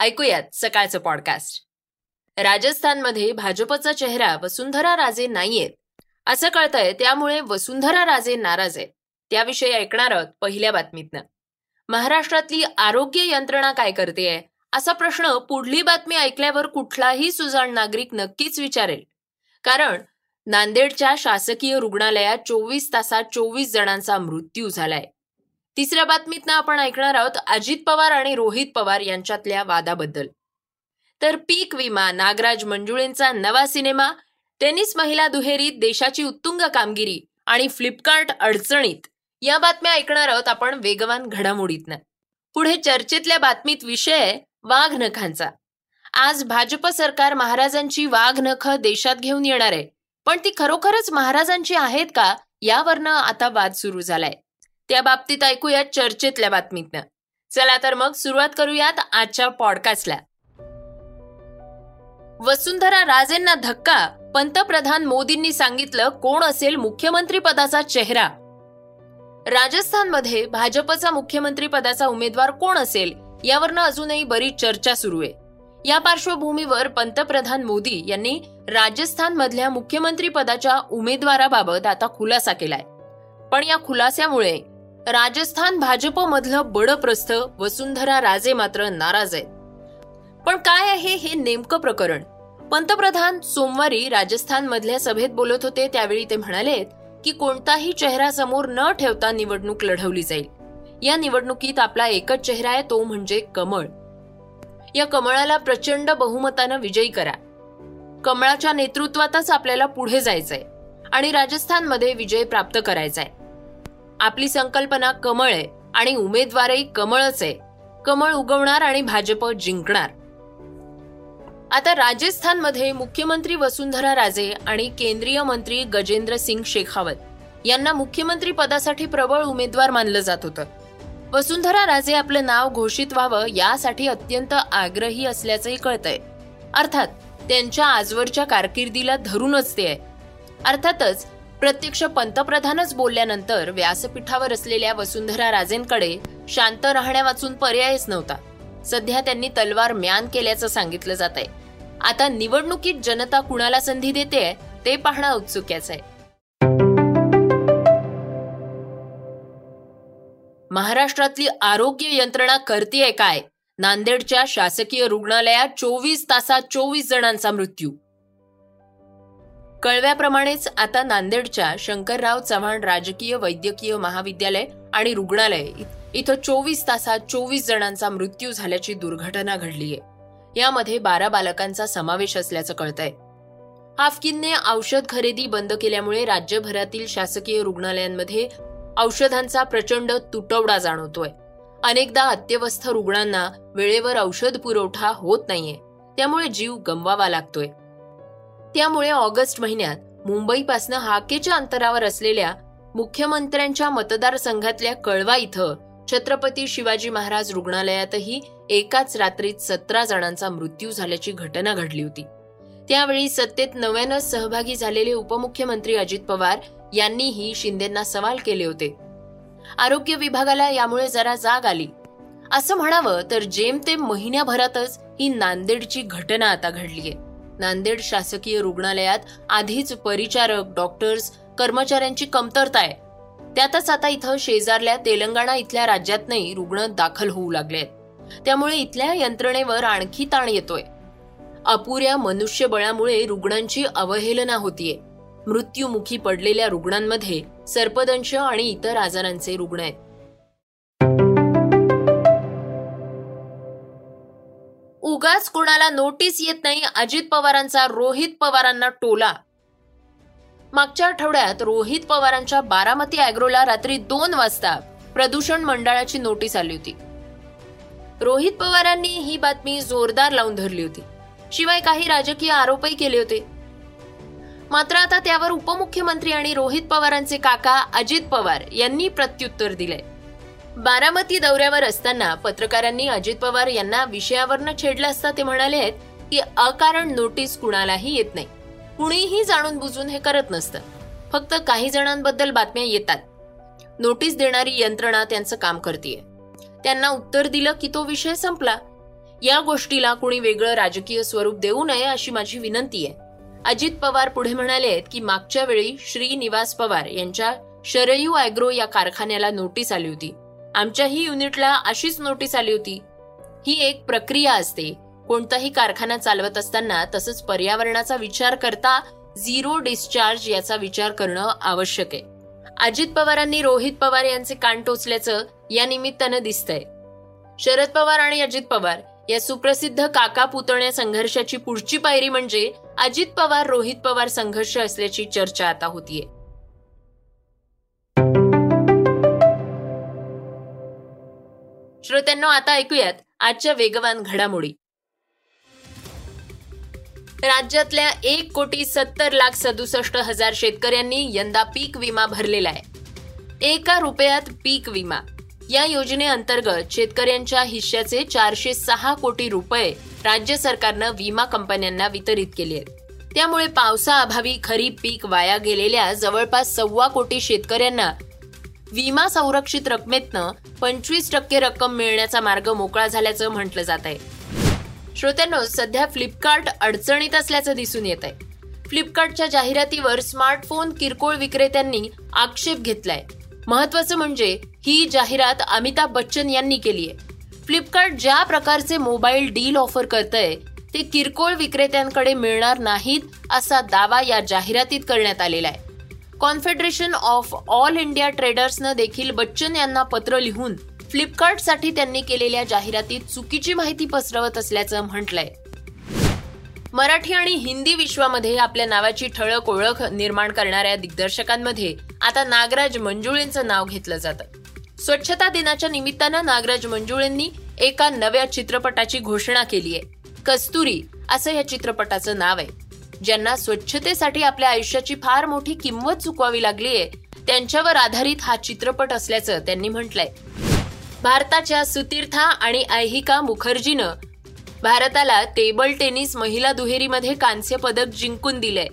ऐकूयात सकाळचं पॉडकास्ट राजस्थानमध्ये भाजपचा चेहरा वसुंधरा राजे नाहीयेत. असं कळतंय त्यामुळे वसुंधरा राजे नाराज आहेत. त्याविषयी ऐकणार आहोत पहिल्या बातमीतनं. महाराष्ट्रातली आरोग्य यंत्रणा काय करतेय असा प्रश्न पुढली बातमी ऐकल्यावर कुठलाही सुजाण नागरिक नक्कीच विचारेल. कारण नांदेडच्या शासकीय रुग्णालयात चोवीस तासात चोवीस जणांचा मृत्यू झालाय. तिसऱ्या बातमीतनं आपण ऐकणार आहोत अजित पवार आणि रोहित पवार यांच्यातल्या वादाबद्दल. तर पीक विमा नागराज मंजुळेंचा नवा सिनेमा टेनिस महिला दुहेरीत देशाची उत्तुंग कामगिरी आणि फ्लिपकार्ट अडचणीत. या बातम्या ऐकणार आहोत आपण वेगवान घडामोडीतनं. पुढे चर्चेतल्या बातमीत विषय वाघ नखांचा. आज भाजप सरकार महाराजांची वाघ नख देशात घेऊन येणार आहे. पण ती खरोखरच महाराजांची आहेत का? यावरनं आता वाद सुरू झालाय. त्या बाबतीत ऐकूयात चर्चेतल्या बातमीतनं. चला तर मग सुरुवात करूयात आजच्या पॉडकास्टला वसुंधरा राजेंना धक्का पंतप्रधान मोदींनी सांगितलं कोण असेल मुख्यमंत्री पदाचा चेहरा. राजस्थानमध्ये भाजपचा मुख्यमंत्री पदाचा उमेदवार कोण असेल यावरनं अजूनही बरीच चर्चा सुरू आहे. या पार्श्वभूमीवर पंतप्रधान मोदी यांनी राजस्थान मधल्या मुख्यमंत्री पदाच्या उमेदवाराबाबत आता खुलासा केलाय. पण या खुलास्यामुळे राजस्थान भाजपमधलं बडप्रस्थ वसुंधरा राजे मात्र नाराज आहेत. पण काय आहे हे नेमकं प्रकरण? पंतप्रधान सोमवारी राजस्थान मधल्या सभेत बोलत होते त्यावेळी ते म्हणाले की कोणताही चेहरा समोर न ठेवता निवडणूक लढवली जाईल. या निवडणुकीत आपला एकच चेहरा आहे तो म्हणजे कमळ. या कमळाला प्रचंड बहुमतानं विजयी करा. कमळाच्या नेतृत्वातच आपल्याला पुढे जायचंय आणि राजस्थानमध्ये विजय प्राप्त करायचा आहे आपली संकल्पना कमळ आहे आणि उमेदवारही कमळच आहे. कमळ उगवणार आणि भाजप जिंकणार. आता राजस्थानमध्ये मुख्यमंत्री वसुंधरा राजे आणि केंद्रीय मंत्री गजेंद्र सिंग शेखावत यांना मुख्यमंत्री पदासाठी प्रबळ उमेदवार मानलं जात होतं. वसुंधरा राजे आपलं नाव घोषित व्हावं यासाठी अत्यंत आग्रही असल्याचंही कळतंय. अर्थात त्यांच्या आजवरच्या कारकिर्दीला धरूनच ते आहे. अर्थातच प्रत्यक्ष पंतप्रधानच बोलल्यानंतर व्यासपीठावर असलेल्या वसुंधरा राजेंकडे शांत राहण्यावाचून पर्यायच नव्हता. सध्या त्यांनी तलवार म्यान केल्याचं सांगितलं जात आहे आता निवडणुकीत जनता कुणाला संधी देते ते पाहणं औत्सुक्याचं आहे. महाराष्ट्रातली आरोग्य यंत्रणा करतीये काय? नांदेडच्या शासकीय रुग्णालयात चोवीस तासात चोवीस जणांचा मृत्यू कळव्याप्रमाणेच आता नांदेडच्या शंकरराव चव्हाण राजकीय वैद्यकीय महाविद्यालय आणि रुग्णालय इथं चोवीस तासात चोवीस जणांचा मृत्यू झाल्याची दुर्घटना घडलीय यामध्ये बारा बालकांचा समावेश असल्याचं कळतंय. हाफकिनने औषध खरेदी बंद केल्यामुळे राज्यभरातील शासकीय रुग्णालयांमध्ये औषधांचा प्रचंड तुटवडा जाणवतोय. अनेकदा अत्यवस्थ रुग्णांना वेळेवर औषध पुरवठा होत नाहीये. त्यामुळे जीव गमवावा लागतोय. त्यामुळे ऑगस्ट महिन्यात मुंबईपासनं हाकेच्या अंतरावर असलेल्या मुख्यमंत्र्यांच्या मतदारसंघातल्या कळवा इथं छत्रपती शिवाजी महाराज रुग्णालयातही एकाच रात्रीत सतरा जणांचा मृत्यू झाल्याची घटना घडली होती. त्यावेळी सत्तेत नव्यानं सहभागी झालेले उपमुख्यमंत्री अजित पवार यांनीही शिंदेंना सवाल केले होते. आरोग्य विभागाला यामुळे जरा जाग आली. असं म्हणावं तर जेमतेम महिन्याभरातच ही नांदेडची घटना आता घडलीये. नांदेड शासकीय रुग्णालयात आधीच परिचारक डॉक्टर्स कर्मचाऱ्यांची कमतरता आहे. त्यातच आता इथं शेजारल्या तेलंगणा इथल्या राज्यातनंही रुग्ण दाखल होऊ लागले आहेत त्यामुळे इथल्या यंत्रणेवर आणखी ताण येतोय. अपुऱ्या मनुष्यबळामुळे रुग्णांची अवहेलना होतीये. मृत्यूमुखी पडलेल्या रुग्णांमध्ये सर्पदंश आणि इतर आजारांचे रुग्ण आहेत. उगाच कुणाला नोटीस येत नाही अजित पवारांचा रोहित पवारांना टोला. मागच्या आठवड्यात रोहित पवारांच्या बारामती अॅग्रोला रात्री दोन वाजता प्रदूषण मंडळाची नोटीस आली होती. रोहित पवारांनी ही बातमी जोरदार लावून धरली होती. शिवाय काही राजकीय आरोपही केले होते. मात्र आता त्यावर उपमुख्यमंत्री आणि रोहित पवारांचे काका अजित पवार यांनी प्रत्युत्तर दिलंय. बारामती दौऱ्यावर असताना पत्रकारांनी अजित पवार यांना विषयावरनं छेडलं असता ते म्हणाले आहेत की अकारण नोटीस कुणालाही येत नाही. कुणीही जाणून बुजून हे करत नसतं. फक्त काही जणांबद्दल बातम्या येतात. नोटीस देणारी यंत्रणा त्यांचं काम करते त्यांना उत्तर दिलं की तो विषय संपला. या गोष्टीला कुणी वेगळं राजकीय स्वरूप देऊ नये अशी माझी विनंती आहे. अजित पवार पुढे म्हणाले आहेत की मागच्या वेळी श्रीनिवास पवार यांच्या शरयू अॅग्रो या कारखान्याला नोटीस आली होती. आमच्याही युनिटला अशीच नोटीस आली होती. ही एक प्रक्रिया असते. कोणताही कारखाना चालवत असताना तसंच पर्यावरणाचा विचार करता झिरो डिस्चार्ज याचा विचार करणं आवश्यक आहे. अजित पवारांनी रोहित पवार यांचे कान टोचल्याचं या निमित्तानं दिसतंय. शरद पवार आणि अजित पवार या सुप्रसिद्ध काका पुतण्या संघर्षाची पुढची पायरी म्हणजे अजित पवार रोहित पवार संघर्ष असल्याची चर्चा आता होतीये. श्रोत्यांनो आता ऐकूयात आजच्या वेगवान घडामोडी. राज्यातल्या एक कोटी सत्तर लाख सदुसष्ट हजार शेतकऱ्यांनी यंदा पीक विमा भरलेला आहे. एका रुपयात पीक विमा. या योजनेअंतर्गत शेतकऱ्यांच्या हिश्श्याचे चारशे सहा कोटी रुपये राज्य सरकारनं विमा कंपन्यांना वितरित केले आहेत. त्यामुळे पावसाअभावी खरीप पीक वाया गेलेल्या जवळपास सव्वा कोटी शेतकऱ्यांना विमा संरक्षित रकमेतनं पंचवीस टक्के रक्कम मिळण्याचा मार्ग मोकळा झाल्याचं म्हटलं जात आहे. श्रोत्यांनो सध्या फ्लिपकार्ट अडचणीत असल्याचं दिसून येत आहे फ्लिपकार्टच्या जाहिरातीवर स्मार्टफोन किरकोळ विक्रेत्यांनी आक्षेप घेतलाय. महत्वाचं म्हणजे ही जाहिरात अमिताभ बच्चन यांनी केली आहे फ्लिपकार्ट ज्या प्रकारचे मोबाईल डील ऑफर करतंय ते किरकोळ विक्रेत्यांकडे मिळणार नाहीत असा दावा या जाहिरातीत करण्यात आलेला आहे. कॉन्फेडरेशन ऑफ ऑल इंडिया ट्रेडर्सनं देखील बच्चन यांना पत्र लिहून फ्लिपकार्टसाठी त्यांनी केलेल्या जाहिरातीत चुकीची माहिती पसरवत असल्याचं म्हटलंय. मराठी आणि हिंदी विश्वामध्ये आपल्या नावाची ठळक ओळख निर्माण करणाऱ्या दिग्दर्शकांमध्ये आता नागराज मंजुळेंचं नाव घेतलं जातं. स्वच्छता दिनाच्या निमित्तानं नागराज मंजुळेंनी एका नव्या चित्रपटाची घोषणा केली आहे कस्तुरी असं या चित्रपटाचं नाव आहे. ज्यांना स्वच्छतेसाठी आपल्या आयुष्याची फार मोठी किंमत चुकवावी लागलीय त्यांच्यावर आधारित हा चित्रपट असल्याचं त्यांनी म्हटलंय. भारताच्या सुतीर्था आणि ऐहिका मुखर्जीनं भारताला टेबल टेनिस महिला दुहेरीमध्ये कांस्य पदक जिंकून दिलंय.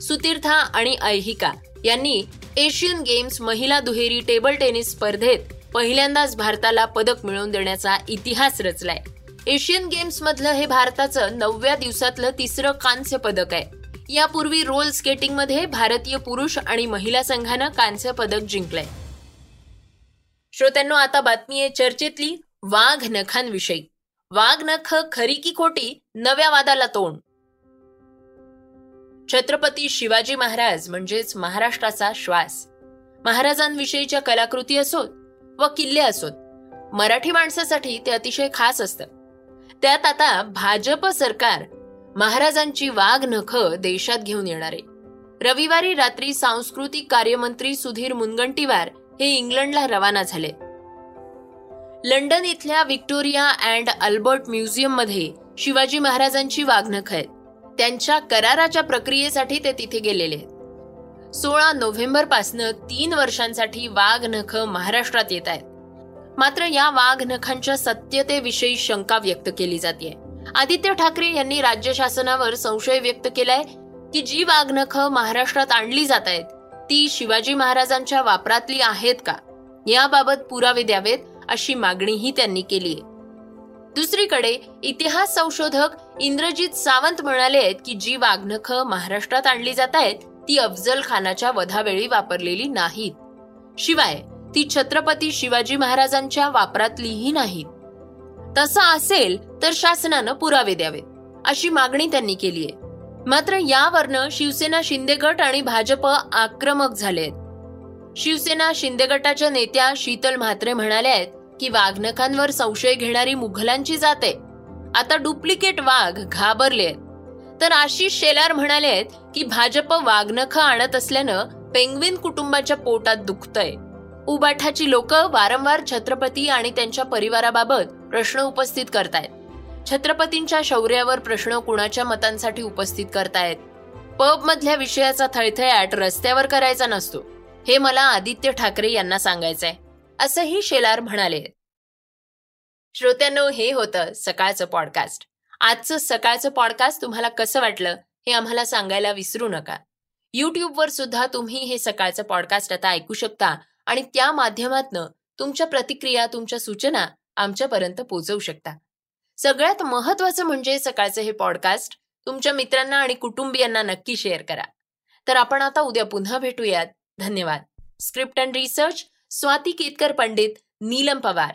सुतीर्था आणि ऐहिका यांनी एशियन गेम्स महिला दुहेरी टेबल टेनिस स्पर्धेत पहिल्यांदाच भारताला पदक मिळवून देण्याचा इतिहास रचलाय. एशियन गेम्स मधलं हे भारताचं नवव्या दिवसातलं तिसरं कांस्य पदक आहे. यापूर्वी रोल स्केटिंगमध्ये भारतीय पुरुष आणि महिला संघानं कांस्य पदक जिंकलंय. श्रोत्यांनो आता बातमी आहे चर्चेतली वाघ नखांविषयी. वाघ नख खरी की खोटी नव्या वादाला तोंड. छत्रपती शिवाजी महाराज म्हणजेच महाराष्ट्राचा श्वास. महाराजांविषयीच्या कलाकृती असोत व किल्ले असोत. मराठी माणसासाठी ते अतिशय खास असतं. त्यात आता भाजप सरकार महाराजांची वाघ नख देशात घेऊन येणार आहे. रविवारी रात्री सांस्कृतिक कार्यमंत्री सुधीर मुनगंटीवार हे इंग्लंडला रवाना झाले. लंडन इथल्या व्हिक्टोरिया अँड अल्बर्ट म्युझियममध्ये शिवाजी महाराजांची वाघनख आहेत. त्यांच्या कराराच्या प्रक्रियेसाठी ते तिथे गेलेले सोळा नोव्हेंबर पासनं तीन वर्षांसाठी वाघ नख महाराष्ट्रात येत आहेत. मात्र या वाघ नखांच्या सत्यतेविषयी शंका व्यक्त केली जाते आदित्य ठाकरे यांनी राज्य शासनावर संशय व्यक्त केलाय की जी वाघनख महाराष्ट्रात आणली जात आहेत ती शिवाजी महाराजांच्या वापरातली आहेत का? याबाबत पुरावे द्यावेत अशी मागणीही त्यांनी केली आहे. दुसरीकडे इतिहास संशोधक इंद्रजित सावंत म्हणाले आहेत की जी वाघनख महाराष्ट्रात आणली जात आहेत ती अफजल खानाच्या वधावेळी वापरलेली नाहीत. शिवाय ती छत्रपती शिवाजी महाराजांच्या वापरातलीही नाहीत तसं असेल तर शासनानं पुरावे द्यावेत अशी मागणी त्यांनी केली आहे. मात्र यावरनं शिवसेना शिंदे गट आणि भाजप आक्रमक झाले आहेत. शिवसेना शिंदे गटाच्या नेत्या शीतल म्हात्रे म्हणाल्या आहेत की वाघनखांवर संशय घेणारी मुघलांची जाते आता डुप्लिकेट वाघ घाबरले तर आशिष शेलार म्हणाले आहेत की भाजप वाघनख आणत असल्यानं पेंग्विन कुटुंबाच्या पोटात दुखतय. उबाठाची लोक वारंवार छत्रपती आणि त्यांच्या परिवाराबाबत प्रश्न उपस्थित करतायत. छत्रपतींच्या शौर्यावर प्रश्न कुणाच्या मतांसाठी उपस्थित करतायत? पब मधल्या विषयाचा थळथळाट रस्त्यावर करायचा नसतो हे मला आदित्य ठाकरे यांना सांगायचंय. असंही शेलार म्हणाले. श्रोत्यांनो हे होतं सकाळचं पॉडकास्ट आजचं सकाळचं पॉडकास्ट तुम्हाला कसं वाटलं हे आम्हाला सांगायला विसरू नका. युट्यूबवर सुद्धा तुम्ही हे सकाळचं पॉडकास्ट आता ऐकू शकता. आणि त्या माध्यमातनं तुमच्या प्रतिक्रिया तुमच्या सूचना आमच्यापर्यंत पोहोचवू शकता. सगळ्यात महत्वाचं म्हणजे सकाळचं हे पॉडकास्ट. तुमच्या मित्रांना आणि कुटुंबियांना नक्की शेअर करा. तर आपण आता उद्या पुन्हा भेटूयात. धन्यवाद. Script and research Swati Ketkar Pandit Neelam Pawar.